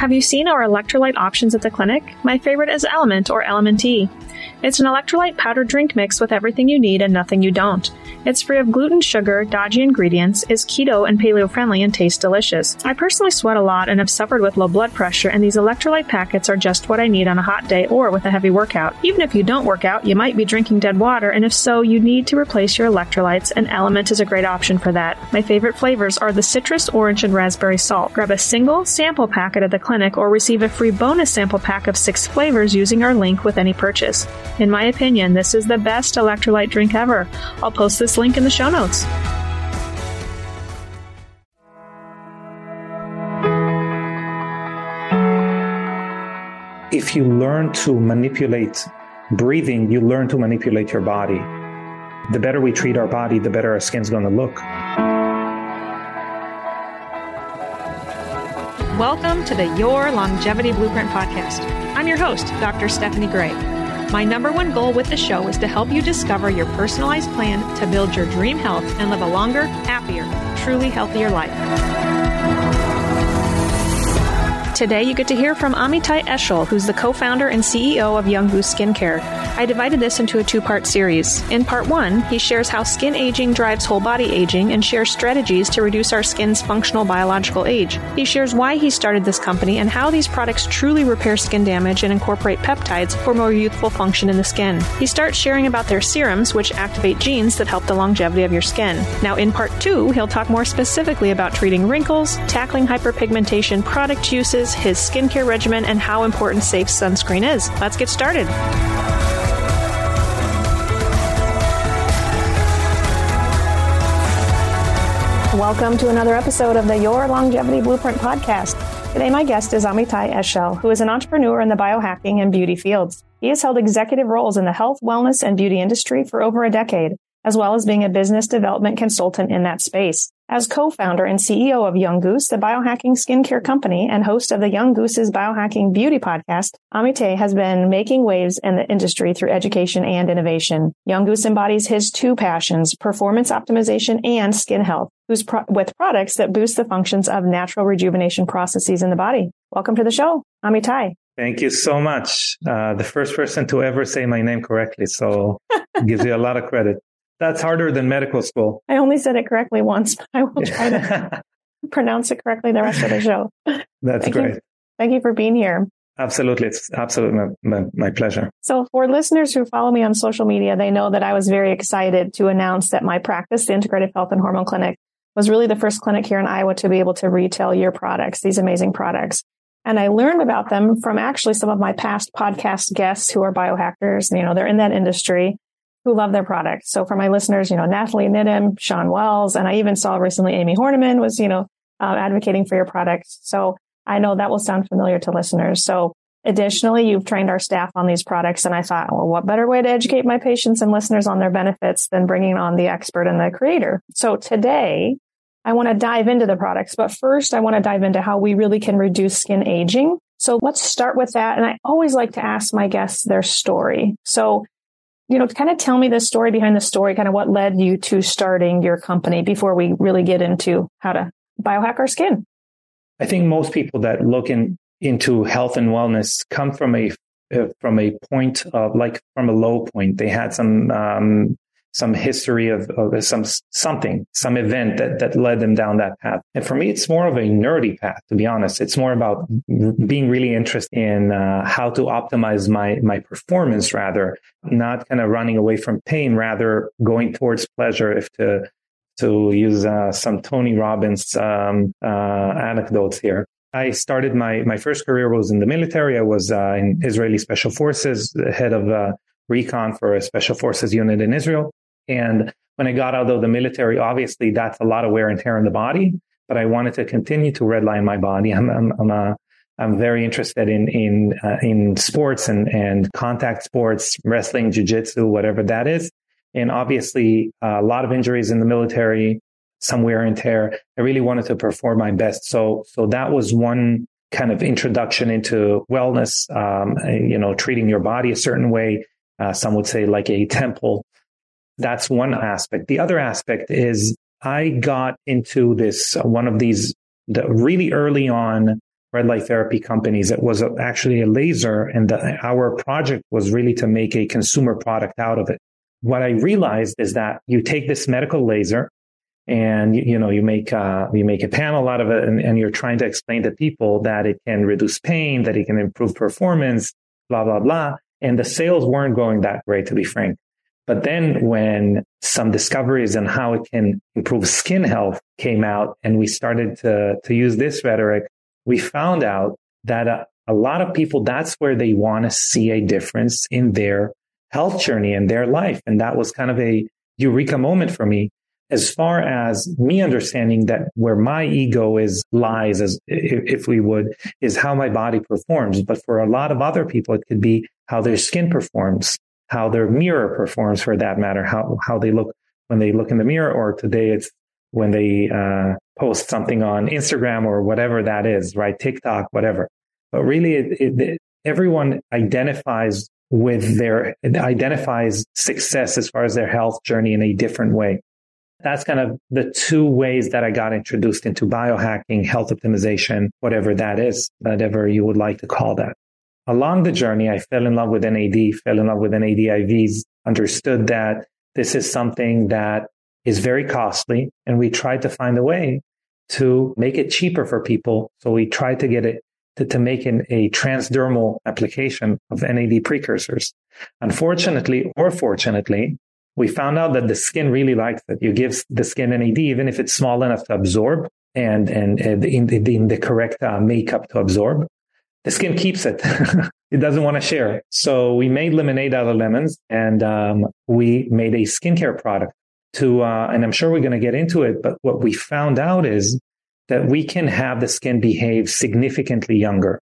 Have you seen our electrolyte options at the clinic? My favorite is Element or Element-E. It's an electrolyte powder drink mix with everything you need and nothing you don't. It's free of gluten, sugar, dodgy ingredients, is keto and paleo friendly, and tastes delicious. I personally sweat a lot and have suffered with low blood pressure, and these electrolyte packets are just what I need on a hot day or with a heavy workout. Even if you don't work out, you might be drinking dead water, and if so, you need to replace your electrolytes, and Element is a great option for that. My favorite flavors are the citrus, orange, and raspberry salt. Grab a single sample packet at the clinic or receive a free bonus sample pack of six flavors using our link with any purchase. In my opinion, this is the best electrolyte drink ever. I'll post this link in the show notes. If you learn to manipulate breathing, you learn to manipulate your body. The better we treat our body, the better our skin's going to look. Welcome to the Your Longevity Blueprint podcast. I'm your host, Dr. Stephanie Gray. My number one goal with the show is to help you discover your personalized plan to build your dream health and live a longer, happier, truly healthier life. Today, you get to hear from Amitay Eshel, who's the co founder and CEO of Young Goose Skincare. I divided this into a two part series. In part one, he shares how skin aging drives whole body aging and shares strategies to reduce our skin's functional biological age. He shares why he started this company and how these products truly repair skin damage and incorporate peptides for more youthful function in the skin. He starts sharing about their serums, which activate genes that help the longevity of your skin. Now, in part two, he'll talk more specifically about treating wrinkles, tackling hyperpigmentation, product uses, his skincare regimen, and how important safe sunscreen is. Let's get started. Welcome to another episode of the Your Longevity Blueprint podcast. Today, my guest is Amitay Eshel, who is an entrepreneur in the biohacking and beauty fields. He has held executive roles in the health, wellness, and beauty industry for over a decade, as well as being a business development consultant in that space. As co-founder and CEO of Young Goose, the biohacking skincare company, and host of the Young Goose's Biohacking Beauty podcast, Amitay has been making waves in the industry through education and innovation. Young Goose embodies his two passions, performance optimization and skin health, pro- with products that boost the functions of natural rejuvenation processes in the body. Welcome to the show, Amitay. Thank you so much. Uh, the first person to ever say my name correctly. So gives you a lot of credit. That's harder than medical school. I only said it correctly once, but I will try to pronounce it correctly the rest of the show. That's Thank great. You. Thank you for being here. Absolutely. It's absolutely my, my, my, pleasure. So for listeners who follow me on social media, they know that I was very excited to announce that my practice, the Integrative Health and Hormone Clinic, was really the first clinic here in Iowa to be able to retail your products, these amazing products. And I learned about them from actually some of my past podcast guests who are biohackers. You know, they're in that industry who love their product. So for my listeners, you know, Natalie Niddam, Shawn Wells, and I even saw recently Amy Horniman was, you know, uh, advocating for your products. So I know that will sound familiar to listeners. So additionally, you've trained our staff on these products. And I thought, well, what better way to educate my patients and listeners on their benefits than bringing on the expert and the creator? So today I want to dive into the products, but first I want to dive into how we really can reduce skin aging. So let's start with that. And I always like to ask my guests their story. So you know, kind of tell me the story behind the story, kind of what led you to starting your company before we really get into how to biohack our skin. I think most people that look in, into health and wellness come from a from a point of like from a low point. They had some um, some history of, of some something, some event that, that led them down that path. And for me, it's more of a nerdy path, to be honest. It's more about being really interested in uh, how to optimize my my performance, rather not kind of running away from pain, rather going towards pleasure. If to to use uh, some Tony Robbins um, uh, anecdotes here. I started my my first career was in the military. I was uh, in Israeli Special Forces, head of uh, recon for a special forces unit in Israel. And when I got out of the military, obviously that's a lot of wear and tear in the body, but I wanted to continue to redline my body. I'm, I'm, I'm, a, I'm very interested in, in, uh, in sports and, and contact sports, wrestling, jujitsu, whatever that is. And obviously uh, a lot of injuries in the military, some wear and tear. I really wanted to perform my best. So, so that was one kind of introduction into wellness, um, you know, treating your body a certain way. Uh, some would say like a temple that's one aspect. The other aspect is I got into this, uh, one of these the really early on red light therapy companies. It was actually a laser and the, our project was really to make a consumer product out of it. What I realized is that you take this medical laser and you, know you make uh, you make a panel out of it and, and you're trying to explain to people that it can reduce pain that it can improve performance blah blah blah and the sales weren't going that great to be frank but then when some discoveries on how it can improve skin health came out and we started to, to use this rhetoric, we found out that a, a lot of people, that's where they want to see a difference in their health journey and their life. And that was kind of a eureka moment for me. As far as me understanding that where my ego is lies as if we would is how my body performs. But for a lot of other people it could be how their skin performs how their mirror performs for that matter, how, how they look when they look in the mirror, or today it's when they uh, post something on Instagram or whatever that is, right? TikTok, whatever. But really, it, it, everyone identifies with their identifies success as far as their health journey in a different way. That's kind of the two ways that I got introduced into biohacking, health optimization, whatever that is, whatever you would like to call that along the journey, I fell in love with NAD, fell in love with NAD IVs, understood that this is something that is very costly. And we tried to find a way to make it cheaper for people. So we tried to get it to, to make an, a transdermal application of NAD precursors. Unfortunately or fortunately, we found out that the skin really likes it. You give the skin NAD, even if it's small enough to absorb and, and, and in, the, in the correct uh, makeup to absorb the skin keeps it. it doesn't want to share. So we made lemonade out of lemons and um, we made a skincare product to, uh, and I'm sure we're going to get into it, but what we found out is that we can have the skin behave significantly younger.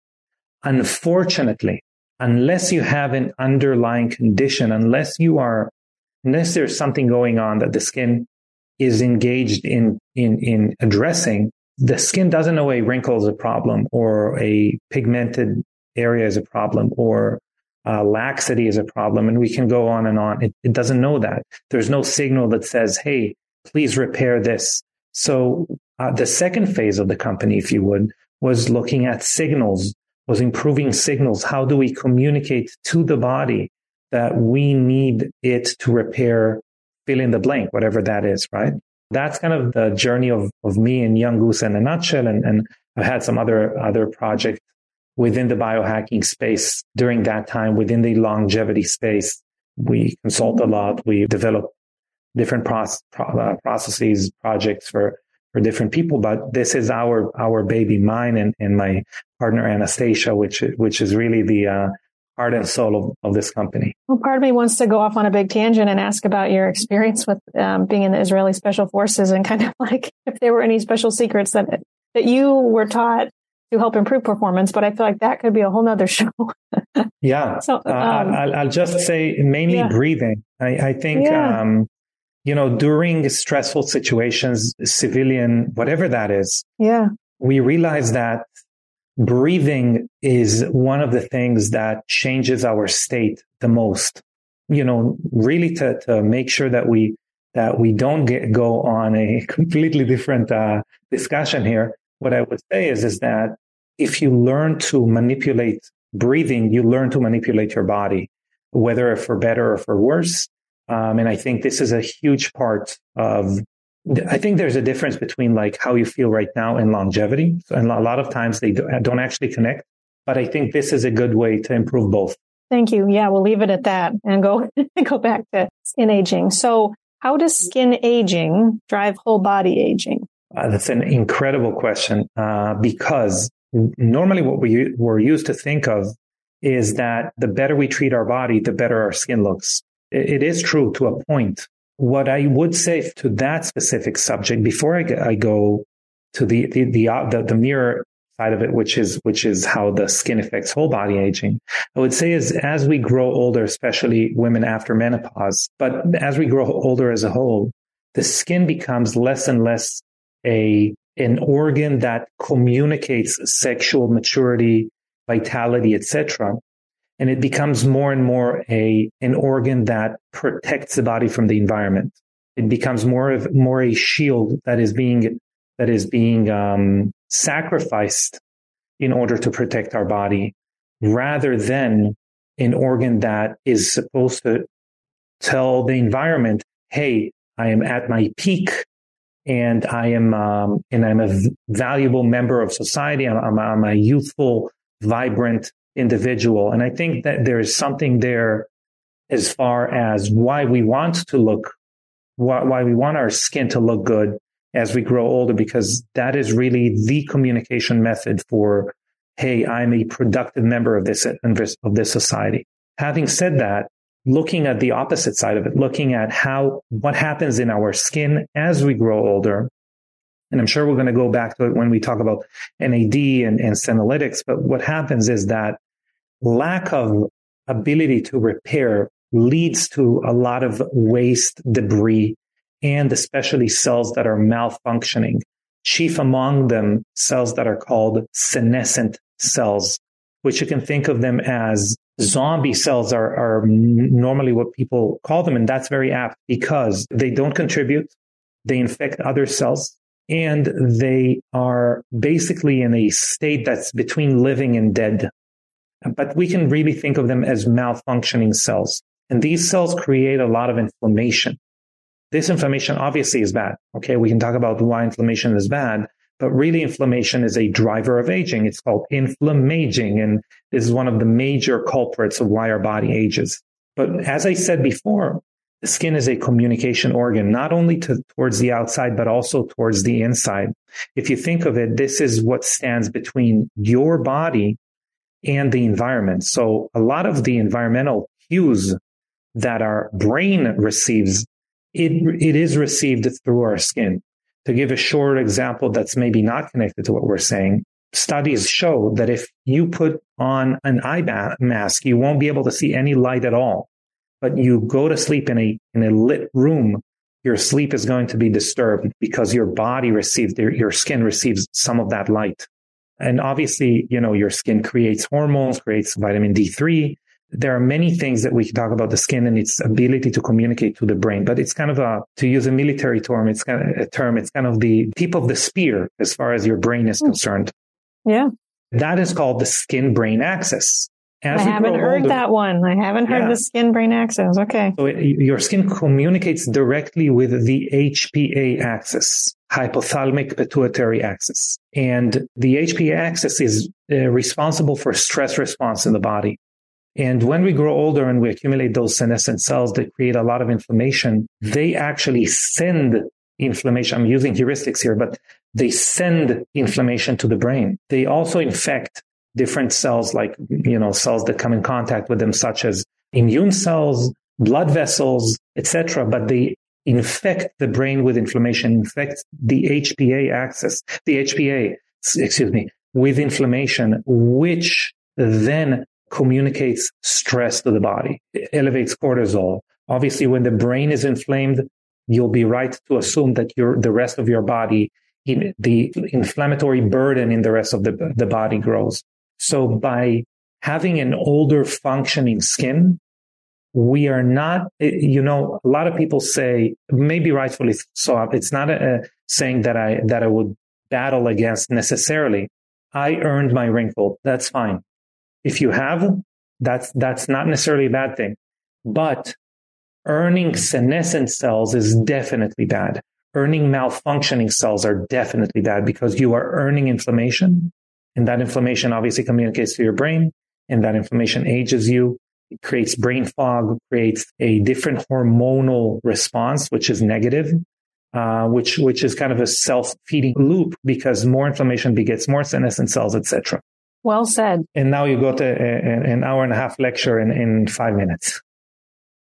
Unfortunately, unless you have an underlying condition, unless you are, unless there's something going on that the skin is engaged in, in, in addressing, the skin doesn't know a wrinkle is a problem or a pigmented area is a problem or uh, laxity is a problem. And we can go on and on. It, it doesn't know that. There's no signal that says, hey, please repair this. So uh, the second phase of the company, if you would, was looking at signals, was improving signals. How do we communicate to the body that we need it to repair fill in the blank, whatever that is, right? That's kind of the journey of, of me and Young Goose in a nutshell. And, and I've had some other, other projects within the biohacking space during that time, within the longevity space. We consult a lot. We develop different uh, processes, projects for, for different people. But this is our, our baby, mine and, and my partner Anastasia, which, which is really the, uh, heart and soul of, of this company. Well, part of me wants to go off on a big tangent and ask about your experience with um, being in the Israeli Special Forces and kind of like if there were any special secrets that that you were taught to help improve performance. But I feel like that could be a whole nother show. yeah. So uh, um, I'll, I'll, just say mainly yeah. breathing. I, I think. Yeah. Um, you know, during stressful situations, civilian, whatever that is, yeah, we realize that breathing is one of the things that changes our state the most. You know, really to, to make sure that we, that we don't get, go on a completely different uh, discussion here. What I would say is, is that if you learn to manipulate breathing, you learn to manipulate your body, whether for better or for worse. Um, and I think this is a huge part of I think there's a difference between like how you feel right now and longevity. And a lot of times they don't actually connect, but I think this is a good way to improve both. Thank you. Yeah, we'll leave it at that and go go back to skin aging. So, how does skin aging drive whole body aging? Uh, that's an incredible question uh, because normally what we were used to think of is that the better we treat our body, the better our skin looks. it, it is true to a point, what I would say to that specific subject before I, I go to the the, the uh, the the mirror side of it, which is which is how the skin affects whole body aging. I would say is as we grow older, especially women after menopause, but as we grow older as a whole, the skin becomes less and less a an organ that communicates sexual maturity, vitality, etc and it becomes more and more a an organ that protects the body from the environment. It becomes more of more a shield that is being that is being um, sacrificed in order to protect our body rather than an organ that is supposed to tell the environment, Hey, I am at my peak and I am, um, and I'm a valuable member of society. I'm, I'm, I'm a youthful, vibrant individual. And I think that there is something there as far as why we want to look, why, why we want our skin to look good as we grow older, because that is really the communication method for, Hey, I'm a productive member of this, of this society. Having said that, looking at the opposite side of it, looking at how, what happens in our skin as we grow older. And I'm sure we're going to go back to it when we talk about NAD and, and senolytics. But what happens is that lack of ability to repair leads to a lot of waste debris and especially cells that are malfunctioning. Chief among them, cells that are called senescent cells, which you can think of them as zombie cells are, are normally what people call them. And that's very apt because they don't contribute. They infect other cells and they are basically in a state that's between living and dead. But we can really think of them as malfunctioning cells. And these cells create a lot of inflammation. This inflammation obviously is bad. Okay. We can talk about why inflammation is bad, but really inflammation is a driver of aging. It's called inflammaging. And this is one of the major culprits of why our body ages. But as I said before, the skin is a communication organ, not only to, towards the outside, but also towards the inside. If you think of it, this is what stands between your body and the environment. So a lot of the environmental cues that our brain receives, it, it is received through our skin. To give a short example that's maybe not connected to what we're saying, studies show that if you put on an eye mask, you won't be able to see any light at all. But you go to sleep in a, in a lit room, your sleep is going to be disturbed because your body receives, your skin receives some of that light. And obviously, you know, your skin creates hormones, creates vitamin D3. There are many things that we can talk about the skin and its ability to communicate to the brain, but it's kind of a, to use a military term, it's kind of a term, it's kind of the tip of the spear as far as your brain is hmm. concerned. Yeah. That is called the skin brain axis. As I haven't heard older, that one. I haven't heard yeah. the skin brain axis. Okay. So it, your skin communicates directly with the HPA axis, hypothalamic pituitary axis. And the HPA axis is uh, responsible for stress response in the body. And when we grow older and we accumulate those senescent cells that create a lot of inflammation, they actually send inflammation. I'm using heuristics here, but they send inflammation to the brain. They also infect different cells, like, you know, cells that come in contact with them, such as immune cells, blood vessels, etc. But they infect the brain with inflammation, infect the HPA axis, the HPA, excuse me, with inflammation, which then communicates stress to the body, it elevates cortisol. Obviously, when the brain is inflamed, you'll be right to assume that your the rest of your body, the inflammatory burden in the rest of the, the body grows. So by having an older functioning skin, we are not, you know, a lot of people say, maybe rightfully so. It's not a, a saying that I, that I would battle against necessarily. I earned my wrinkle. That's fine. If you have, that's, that's not necessarily a bad thing, but earning senescent cells is definitely bad. Earning malfunctioning cells are definitely bad because you are earning inflammation and that inflammation obviously communicates to your brain and that inflammation ages you. It creates brain fog, creates a different hormonal response, which is negative, uh, which, which is kind of a self-feeding loop because more inflammation begets more senescent cells, etc. Well said. And now you got a, a, an hour and a half lecture in, in five minutes.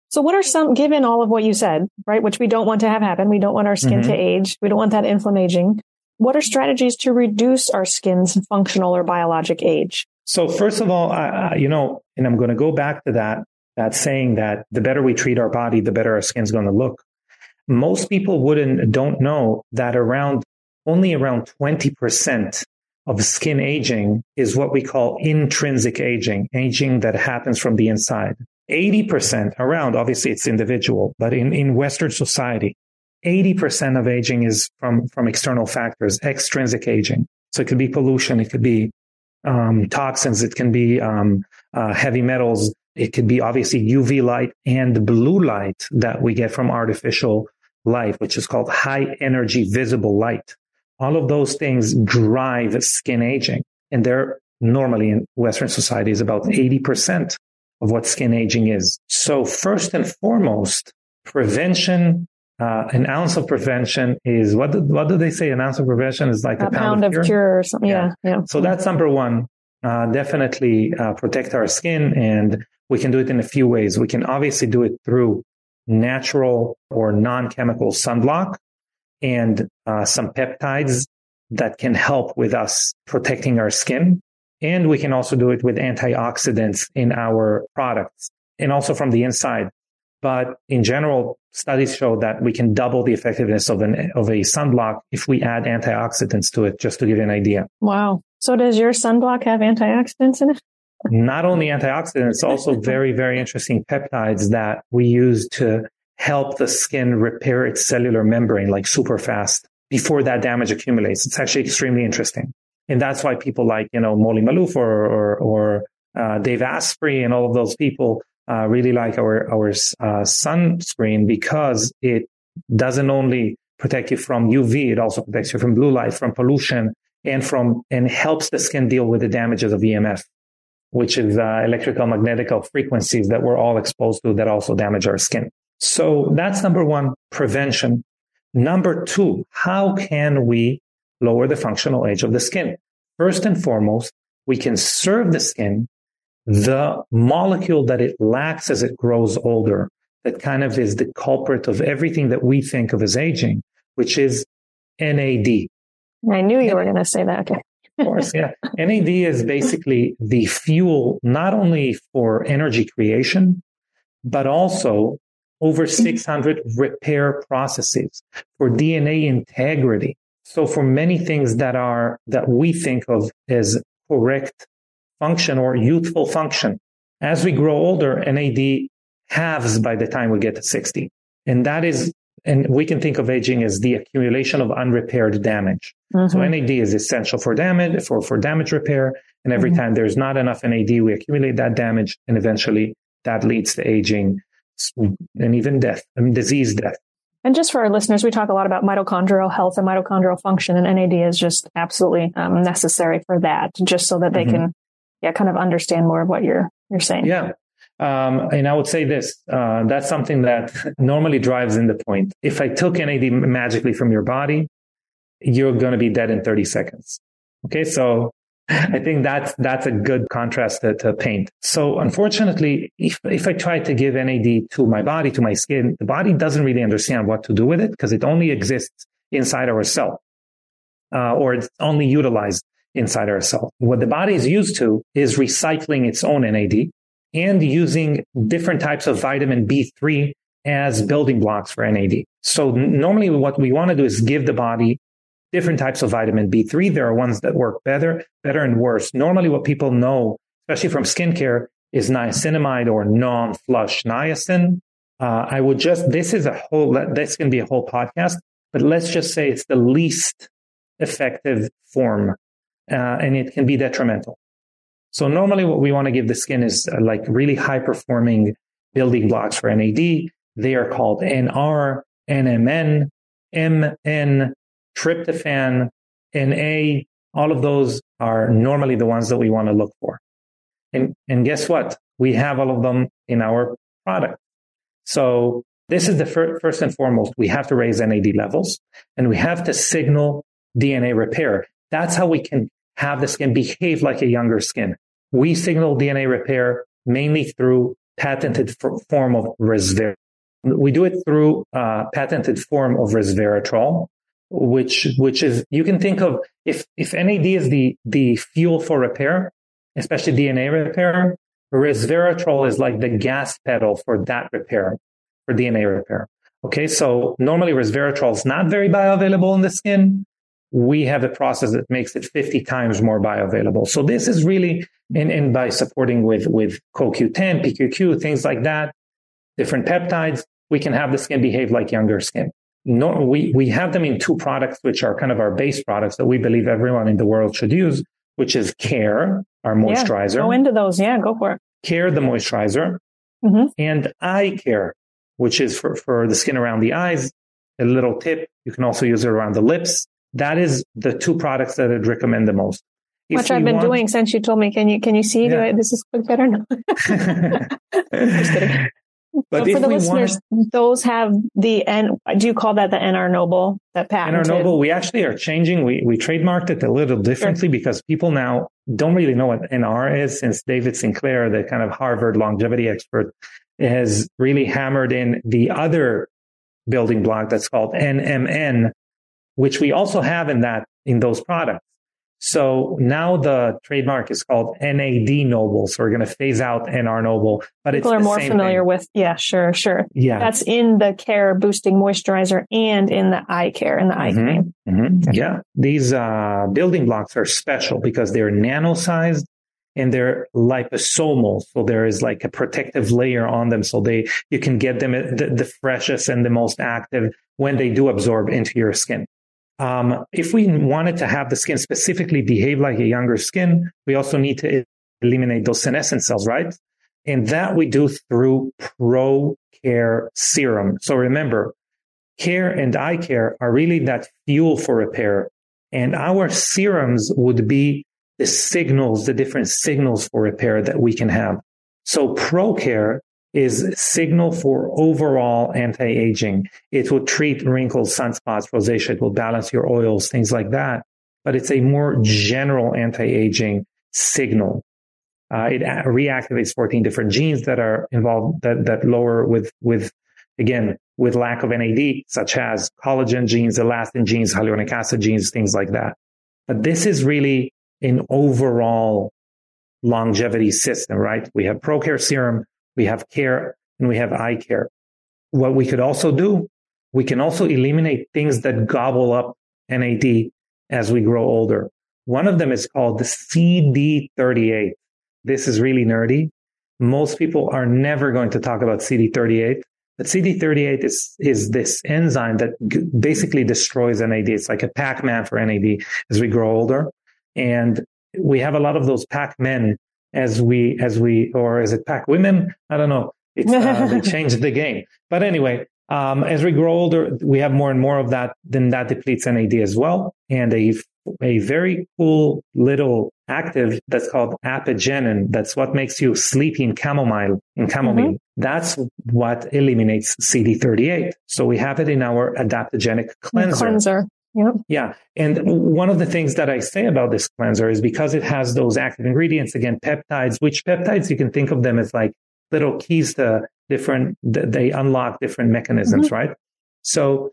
So what are some, given all of what you said, right, which we don't want to have happen, we don't want our skin mm-hmm. to age, we don't want that inflammation. What are strategies to reduce our skin's functional or biologic age? So first of all, I, you know, and I'm going to go back to that, that saying that the better we treat our body, the better our skin's going to look. Most people wouldn't, don't know that around, only around 20% of skin aging is what we call intrinsic aging, aging that happens from the inside. 80% around, obviously it's individual, but in, in Western society, 80% of aging is from, from external factors, extrinsic aging. So it could be pollution. It could be um, toxins. It can be um, uh, heavy metals. It could be obviously UV light and blue light that we get from artificial light, which is called high energy visible light. All of those things drive skin aging. And they're normally in Western society is about 80% of what skin aging is. So first and foremost, prevention, uh, an ounce of prevention is what do, what do they say? An ounce of prevention is like a, a pound, pound, of, cure? cure, or something. Yeah. yeah. yeah. So that's number one. Uh, definitely uh, protect our skin and we can do it in a few ways. We can obviously do it through natural or non-chemical sunblock and uh, some peptides that can help with us protecting our skin. And we can also do it with antioxidants in our products and also from the inside. But in general, studies show that we can double the effectiveness of an of a sunblock if we add antioxidants to it, just to give you an idea. Wow. So does your sunblock have antioxidants in it? Not only antioxidants, also very, very interesting peptides that we use to help the skin repair its cellular membrane like super fast before that damage accumulates. It's actually extremely interesting. And that's why people like, you know, Molly Maloof or, or, or uh, Dave Asprey and all of those people uh, really like our, our uh, sunscreen because it doesn't only protect you from UV, it also protects you from blue light, from pollution, and from, and helps the skin deal with the damages of EMF which is uh, electrical magnetical frequencies that we're all exposed to that also damage our skin. So that's number one, prevention. Number two, how can we lower the functional age of the skin? First and foremost, we can serve the skin the molecule that it lacks as it grows older, that kind of is the culprit of everything that we think of as aging, which is NAD. I knew you were going to say that. Okay of course, yeah. NAD is basically the fuel not only for energy creation, but also over 600 repair processes for DNA integrity. So for many things that are, that we think of as correct function or youthful function, as we grow older, NAD halves by the time we get to 60. And that is and we can think of aging as the accumulation of unrepaired damage. Mm-hmm. So NAD is essential for damage, for, for damage repair. And every mm-hmm. time there's not enough NAD, we accumulate that damage and eventually that leads to aging and even death, I mean, disease death. And just for our listeners, we talk a lot about mitochondrial health and mitochondrial function, and NAD is just absolutely um, necessary for that, just so that they mm-hmm. can, yeah, kind of understand more of what you're you're saying. Yeah, um, and I would say this, uh, that's something that normally drives in the point. If I took NAD magically from your body, you're going to be dead in 30 seconds. Okay. So I think that's, that's a good contrast to, to paint. So unfortunately, if, if I try to give NAD to my body, to my skin, the body doesn't really understand what to do with it because it only exists inside our cell, uh, or it's only utilized inside our cell. What the body is used to is recycling its own NAD and using different types of vitamin B3 as building blocks for NAD. So normally what we want to do is give the body different types of vitamin B3. There are ones that work better, better and worse. Normally what people know, especially from skincare, is niacinamide or non-flush niacin. Uh, I would just, this is a whole, this can be a whole podcast, but let's just say it's the least effective form, uh, and it can be detrimental. So normally what we want to give the skin is uh, like really high performing building blocks for NAD. They are called NR, NMN, MN, tryptophan, NA. All of those are normally the ones that we want to look for. And, and guess what? We have all of them in our product. So this is the fir- first and foremost. We have to raise NAD levels and we have to signal DNA repair. That's how we can have the skin behave like a younger skin. We signal DNA repair mainly through patented form of resveratrol. We do it through uh, patented form of resveratrol, which which is you can think of if if NAD is the the fuel for repair, especially DNA repair, resveratrol is like the gas pedal for that repair, for DNA repair. Okay, so normally resveratrol is not very bioavailable in the skin we have a process that makes it 50 times more bioavailable. So this is really, and, and by supporting with, with CoQ10, PQQ, things like that, different peptides, we can have the skin behave like younger skin. No, we, we have them in two products, which are kind of our base products that we believe everyone in the world should use, which is Care, our moisturizer. Yeah, go into those. Yeah, go for it. Care, the moisturizer, mm-hmm. and Eye Care, which is for, for the skin around the eyes. A little tip. You can also use it around the lips. That is the two products that I'd recommend the most. If Which I've been want... doing since you told me. Can you can you see? Yeah. I, this is better now. Just kidding. But, but for the listeners, want those have the N. Do you call that the NR Noble? That patent? NR Noble. We actually are changing. We we trademarked it a little differently sure. because people now don't really know what NR is. Since David Sinclair, the kind of Harvard longevity expert, has really hammered in the other building block that's called NMN, which we also have in that in those products. So now the trademark is called NAD Noble. So we're going to phase out NR Noble, but people are more familiar thing. with. Yeah, sure, sure. Yeah, that's in the Care Boosting Moisturizer and in the Eye Care and the Eye mm-hmm. Cream. Mm-hmm. Yeah, these uh, building blocks are special because they're nano sized and they're liposomal. So there is like a protective layer on them. So they, you can get them the, the freshest and the most active when they do absorb into your skin. Um, if we wanted to have the skin specifically behave like a younger skin, we also need to eliminate those senescent cells, right? And that we do through Pro Care Serum. So remember, care and eye care are really that fuel for repair. And our serums would be the signals, the different signals for repair that we can have. So Pro Care is signal for overall anti-aging. It will treat wrinkles, sunspots, rosacea. It will balance your oils, things like that. But it's a more general anti-aging signal. Uh, it reactivates 14 different genes that are involved that, that lower with, with, again, with lack of NAD, such as collagen genes, elastin genes, hyaluronic acid genes, things like that. But this is really an overall longevity system, right? We have ProCare serum, we have care and we have eye care. What we could also do, we can also eliminate things that gobble up NAD as we grow older. One of them is called the CD38. This is really nerdy. Most people are never going to talk about CD38, but CD38 is, is this enzyme that g- basically destroys NAD. It's like a Pac-Man for NAD as we grow older. And we have a lot of those Pac-Men as we as we or is it pack women? I don't know. It's, uh, they changed the game. But anyway, um, as we grow older, we have more and more of that. Then that depletes NAD as well. And a a very cool little active that's called apigenin. That's what makes you sleepy in chamomile. In chamomile, mm-hmm. that's what eliminates CD38. So we have it in our adaptogenic cleanser. cleanser. Yep. Yeah. And one of the things that I say about this cleanser is because it has those active ingredients, again, peptides, which peptides you can think of them as like little keys to different, they unlock different mechanisms, mm-hmm. right? So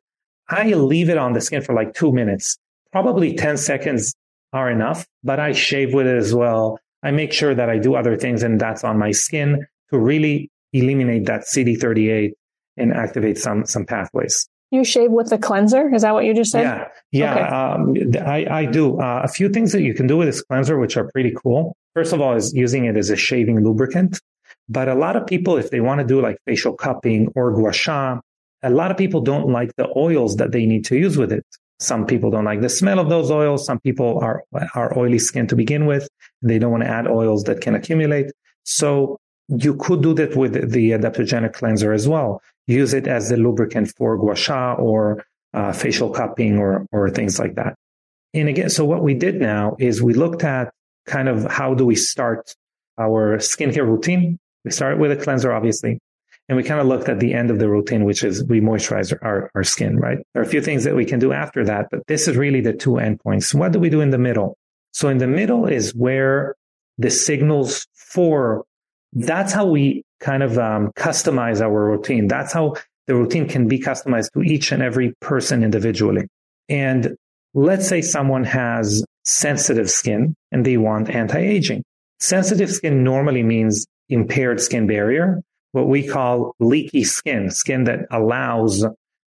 I leave it on the skin for like two minutes. Probably 10 seconds are enough, but I shave with it as well. I make sure that I do other things and that's on my skin to really eliminate that CD38 and activate some, some pathways. You shave with a cleanser? Is that what you just said? Yeah, yeah, okay. um, I, I do. Uh, a few things that you can do with this cleanser, which are pretty cool. First of all, is using it as a shaving lubricant. But a lot of people, if they want to do like facial cupping or gua sha, a lot of people don't like the oils that they need to use with it. Some people don't like the smell of those oils. Some people are, are oily skin to begin with. They don't want to add oils that can accumulate. So you could do that with the adaptogenic cleanser as well use it as the lubricant for gua sha or uh, facial cupping or, or things like that. And again, so what we did now is we looked at kind of how do we start our skincare routine. We started with a cleanser, obviously. And we kind of looked at the end of the routine, which is we moisturize our, our skin, right? There are a few things that we can do after that, but this is really the two endpoints. What do we do in the middle? So in the middle is where the signals for that's how we kind of um, customize our routine. That's how the routine can be customized to each and every person individually. And let's say someone has sensitive skin and they want anti-aging. Sensitive skin normally means impaired skin barrier, what we call leaky skin, skin that allows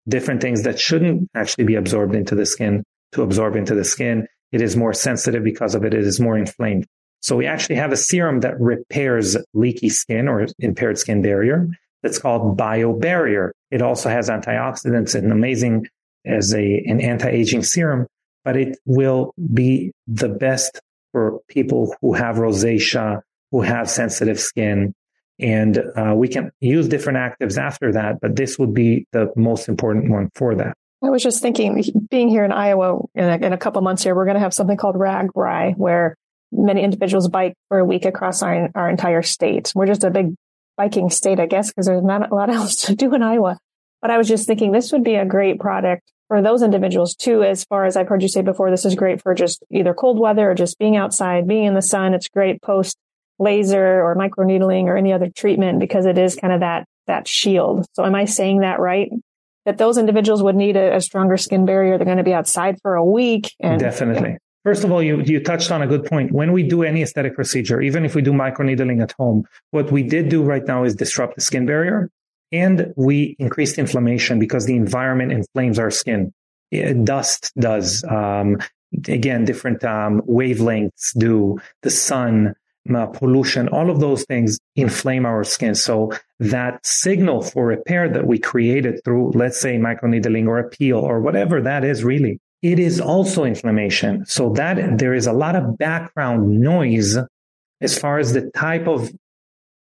different things that shouldn't actually be absorbed into the skin to absorb into the skin. It is more sensitive because of it. It is more inflamed. So we actually have a serum that repairs leaky skin or impaired skin barrier. That's called BioBarrier. It also has antioxidants and amazing as a, an anti-aging serum, but it will be the best for people who have rosacea, who have sensitive skin. And uh, we can use different actives after that, but this would be the most important one for that. I was just thinking, being here in Iowa in a, in a couple months here, we're going to have something called RAGBRAI, where many individuals bike for a week across our, our entire state. We're just a big biking state, I guess, because there's not a lot else to do in Iowa. But I was just thinking this would be a great product for those individuals too, as far as I've heard you say before, this is great for just either cold weather or just being outside, being in the sun. It's great post laser or microneedling or any other treatment because it is kind of that, that shield. So am I saying that right? That those individuals would need a, a stronger skin barrier. They're going to be outside for a week. And, Definitely. First of all, you, you touched on a good point. When we do any aesthetic procedure, even if we do microneedling at home, what we did do right now is disrupt the skin barrier and we increased inflammation because the environment inflames our skin. It, dust does. Um, again, different um, wavelengths do. The sun, uh, pollution, all of those things inflame our skin. So that signal for repair that we created through, let's say, microneedling or a peel or whatever that is really, it is also inflammation. So that there is a lot of background noise as far as the type of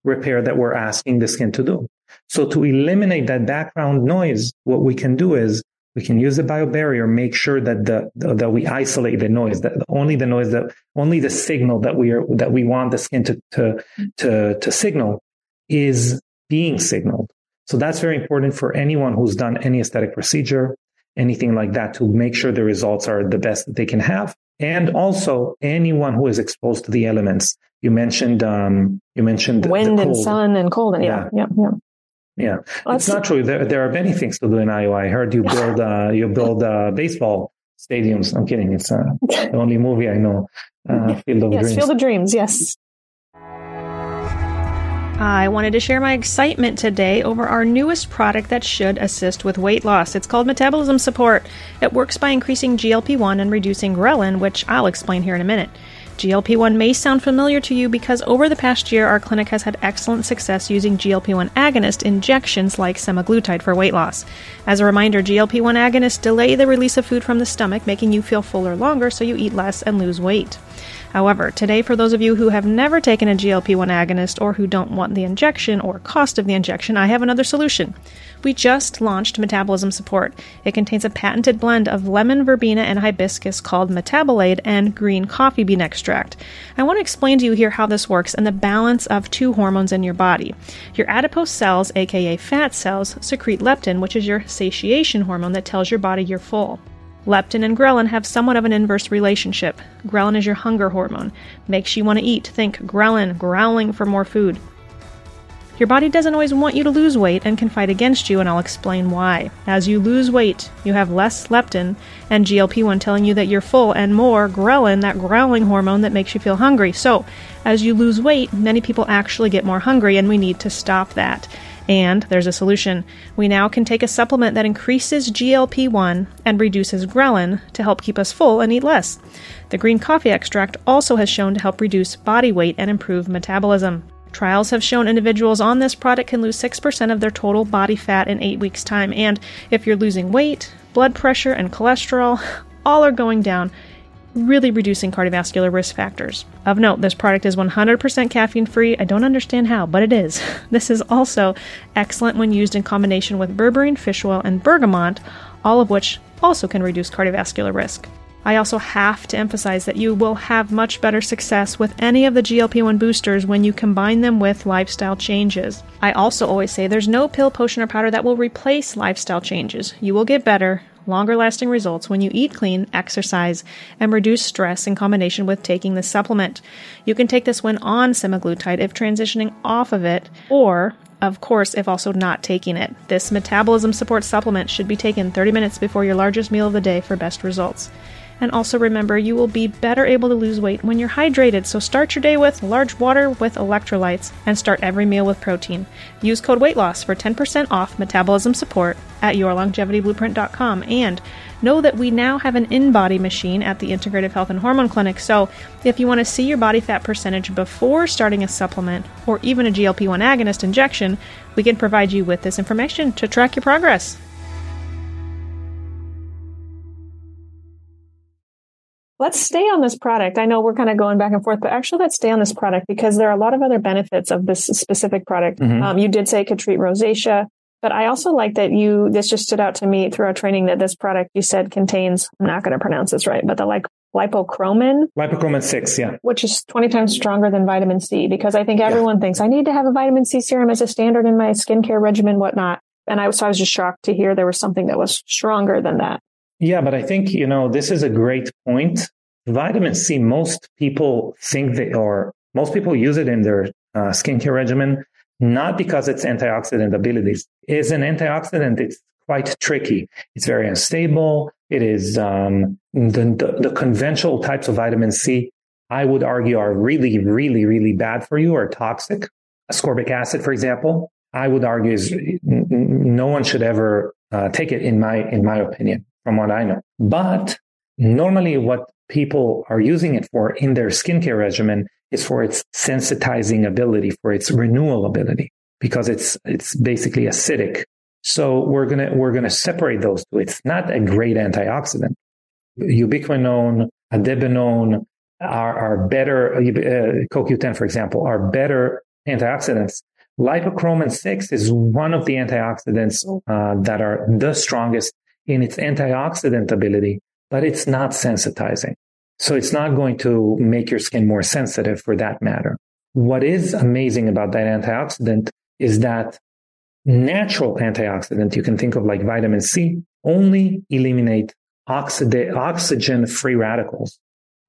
repair that we're asking the skin to do. So to eliminate that background noise, what we can do is we can use the biobarrier, make sure that the, that we isolate the noise, that only the noise that only the signal that we are that we want the skin to to to, to signal is being signaled. So that's very important for anyone who's done any aesthetic procedure, anything like that, to make sure the results are the best that they can have. And also anyone who is exposed to the elements. You mentioned um, you mentioned wind and sun and cold. And yeah, yeah, yeah. Yeah, well, it's not true. There, there are many things to do in Iowa. I heard you build uh, you build uh, baseball stadiums. I'm kidding. It's uh, the only movie I know. Uh, Field of yes, Dreams. Field of Dreams. Yes. I wanted to share my excitement today over our newest product that should assist with weight loss. It's called Metabolism Support. It works by increasing GLP 1 and reducing ghrelin, which I'll explain here in a minute. GLP 1 may sound familiar to you because over the past year, our clinic has had excellent success using GLP 1 agonist injections like semaglutide for weight loss. As a reminder, GLP 1 agonists delay the release of food from the stomach, making you feel fuller longer so you eat less and lose weight. However, today, for those of you who have never taken a GLP 1 agonist or who don't want the injection or cost of the injection, I have another solution. We just launched Metabolism Support. It contains a patented blend of lemon, verbena, and hibiscus called Metabolaid and green coffee bean extract. I want to explain to you here how this works and the balance of two hormones in your body. Your adipose cells, aka fat cells, secrete leptin, which is your satiation hormone that tells your body you're full. Leptin and ghrelin have somewhat of an inverse relationship. Ghrelin is your hunger hormone, makes you want to eat. Think ghrelin, growling for more food. Your body doesn't always want you to lose weight and can fight against you, and I'll explain why. As you lose weight, you have less leptin and GLP 1 telling you that you're full, and more ghrelin, that growling hormone that makes you feel hungry. So, as you lose weight, many people actually get more hungry, and we need to stop that. And there's a solution. We now can take a supplement that increases GLP 1 and reduces ghrelin to help keep us full and eat less. The green coffee extract also has shown to help reduce body weight and improve metabolism. Trials have shown individuals on this product can lose 6% of their total body fat in 8 weeks' time. And if you're losing weight, blood pressure, and cholesterol, all are going down, really reducing cardiovascular risk factors. Of note, this product is 100% caffeine free. I don't understand how, but it is. This is also excellent when used in combination with berberine, fish oil, and bergamot, all of which also can reduce cardiovascular risk. I also have to emphasize that you will have much better success with any of the GLP 1 boosters when you combine them with lifestyle changes. I also always say there's no pill, potion, or powder that will replace lifestyle changes. You will get better, longer lasting results when you eat clean, exercise, and reduce stress in combination with taking this supplement. You can take this when on semaglutide if transitioning off of it, or of course, if also not taking it. This metabolism support supplement should be taken 30 minutes before your largest meal of the day for best results. And also remember, you will be better able to lose weight when you're hydrated. So start your day with large water with electrolytes and start every meal with protein. Use code WEIGHTLOSS for 10% off metabolism support at yourlongevityblueprint.com. And know that we now have an in body machine at the Integrative Health and Hormone Clinic. So if you want to see your body fat percentage before starting a supplement or even a GLP 1 agonist injection, we can provide you with this information to track your progress. Let's stay on this product. I know we're kind of going back and forth, but actually let's stay on this product because there are a lot of other benefits of this specific product. Mm-hmm. Um, you did say it could treat rosacea, but I also like that you, this just stood out to me through our training that this product you said contains, I'm not going to pronounce this right, but the like lipochroman. Lipochroman 6, yeah. Which is 20 times stronger than vitamin C because I think everyone yeah. thinks I need to have a vitamin C serum as a standard in my skincare regimen, whatnot. And I was, so I was just shocked to hear there was something that was stronger than that. Yeah, but I think, you know, this is a great point. Vitamin C, most people think they, or most people use it in their uh, skincare regimen, not because its antioxidant abilities. Is an antioxidant, it's quite tricky. It's very unstable. It is um, the, the, the conventional types of vitamin C. I would argue are really, really, really bad for you or toxic. Ascorbic acid, for example, I would argue is no one should ever uh, take it in my in my opinion from what I know. But normally what people are using it for in their skincare regimen is for its sensitizing ability, for its renewal ability, because it's, it's basically acidic. So we're to, we're to separate those two. It's not a great antioxidant. Ubiquinone, idebenone are, are better, uh, CoQ10, for example, are better antioxidants. Lipochroman 6 is one of the antioxidants uh, that are the strongest in its antioxidant ability, but it's not sensitizing. So it's not going to make your skin more sensitive for that matter. What is amazing about that antioxidant is that natural antioxidant, you can think of like vitamin C, only eliminate oxygen free radicals,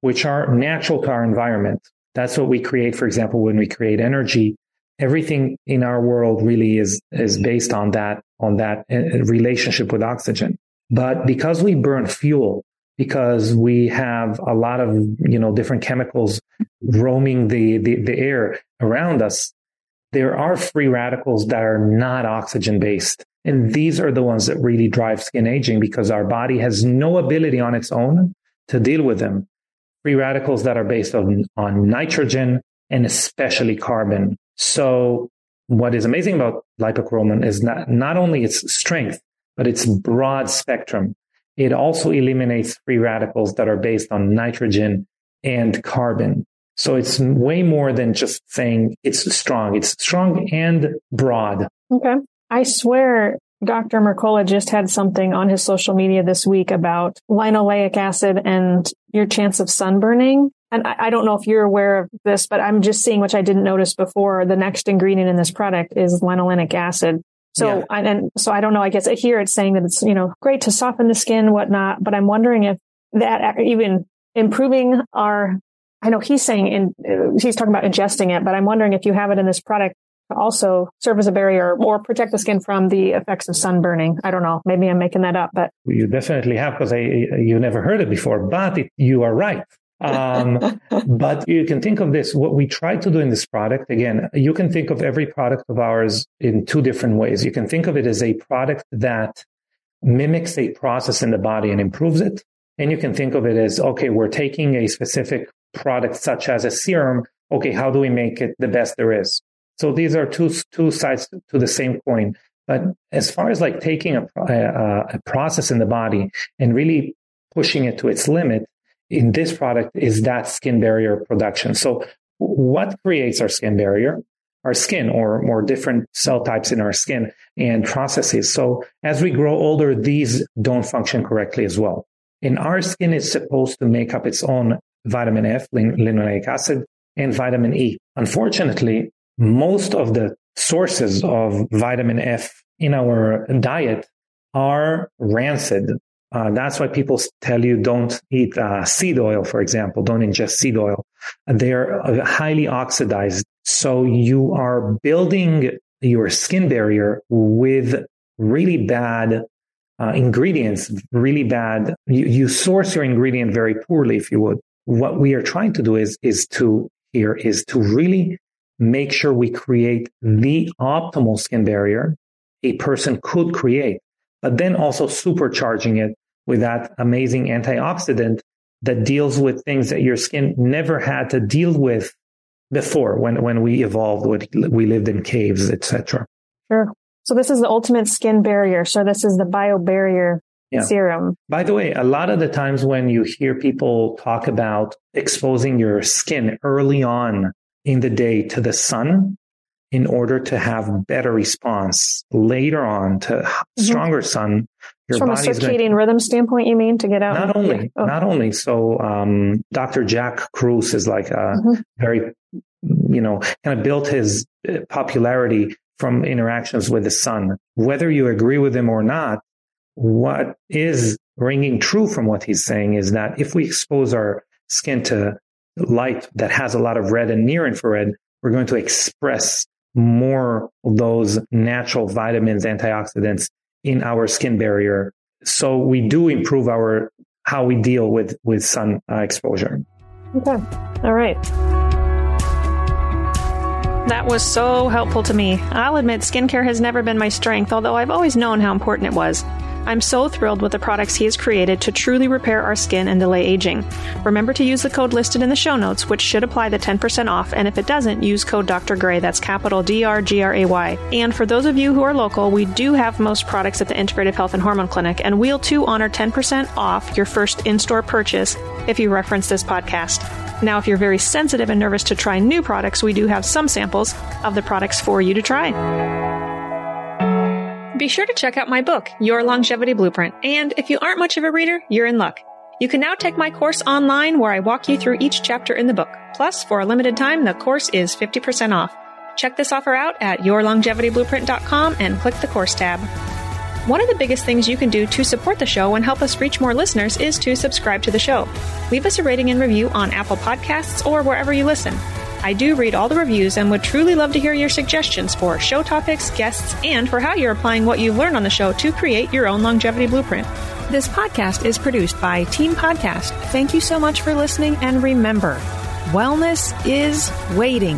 which are natural to our environment. That's what we create, for example, when we create energy. Everything in our world really is, is based on that, on that uh, relationship with oxygen. But because we burn fuel, because we have a lot of, you know, different chemicals roaming the, the, the air around us, there are free radicals that are not oxygen based. And these are the ones that really drive skin aging because our body has no ability on its own to deal with them. Free radicals that are based on, on nitrogen and especially carbon. So what is amazing about lipochroman is not, not only its strength, but its broad spectrum. It also eliminates free radicals that are based on nitrogen and carbon. So it's way more than just saying it's strong. It's strong and broad. Okay. I swear Dr. Mercola just had something on his social media this week about linoleic acid and your chance of sunburning. And I, don't know if you're aware of this, but I'm just seeing, which I didn't notice before. The next ingredient in this product is linolenic acid. So, yeah. and so I don't know, I guess here it's saying that it's, you know, great to soften the skin, whatnot, but I'm wondering if that even improving our, I know he's saying in, uh, he's talking about ingesting it, but I'm wondering if you have it in this product to also serve as a barrier or protect the skin from the effects of sunburning. I don't know. Maybe I'm making that up, but you definitely have because I, you never heard it before, but it, you are right. Um, but you can think of this, what we try to do in this product, again, you can think of every product of ours in two different ways. You can think of it as a product that mimics a process in the body and improves it. And you can think of it as, okay, we're taking a specific product such as a serum. Okay, how do we make it the best there is? So these are two, two sides to the same coin. But as far as like taking a, a, a process in the body and really pushing it to its limit, in this product is that skin barrier production. So what creates our skin barrier? Our skin or more different cell types in our skin and processes. So as we grow older, these don't function correctly as well. And our skin is supposed to make up its own vitamin F, linoleic acid, and vitamin E. Unfortunately, most of the sources of vitamin F in our diet are rancid uh, that's why people tell you don't eat uh, seed oil, for example. Don't ingest seed oil. They're uh, highly oxidized. So you are building your skin barrier with really bad uh, ingredients, really bad. You, you source your ingredient very poorly, if you would. What we are trying to do is, is to here is to really make sure we create the optimal skin barrier a person could create but then also supercharging it with that amazing antioxidant that deals with things that your skin never had to deal with before when, when we evolved, when we lived in caves, etc. Sure. So this is the ultimate skin barrier. So this is the bio barrier yeah. serum. By the way, a lot of the times when you hear people talk about exposing your skin early on in the day to the sun, in order to have better response later on to mm-hmm. stronger sun. Your From a circadian gonna, rhythm standpoint, you mean to get out? Not only, oh. not only. So, um, Dr. Jack Kruse is like a mm-hmm. very, you know, kind of built his uh, popularity from interactions with the sun. Whether you agree with him or not, what is ringing true from what he's saying is that if we expose our skin to light that has a lot of red and near infrared, we're going to express more of those natural vitamins, antioxidants in our skin barrier. So we do improve our how we deal with with sun uh, exposure. Okay. All right. That was so helpful to me. I'll admit skincare has never been my strength, although I've always known how important it was. I'm so thrilled with the products he has created to truly repair our skin and delay aging. Remember to use the code listed in the show notes, which should apply the 10% off, and if it doesn't, use code Dr. Gray. That's capital D R G R A Y. And for those of you who are local, we do have most products at the Integrative Health and Hormone Clinic, and we'll too honor 10% off your first in store purchase if you reference this podcast. Now, if you're very sensitive and nervous to try new products, we do have some samples of the products for you to try. Be sure to check out my book, Your Longevity Blueprint. And if you aren't much of a reader, you're in luck. You can now take my course online where I walk you through each chapter in the book. Plus, for a limited time, the course is 50% off. Check this offer out at yourlongevityblueprint.com and click the course tab. One of the biggest things you can do to support the show and help us reach more listeners is to subscribe to the show. Leave us a rating and review on Apple Podcasts or wherever you listen. I do read all the reviews and would truly love to hear your suggestions for show topics, guests, and for how you're applying what you've learned on the show to create your own longevity blueprint. This podcast is produced by Team Podcast. Thank you so much for listening, and remember, wellness is waiting.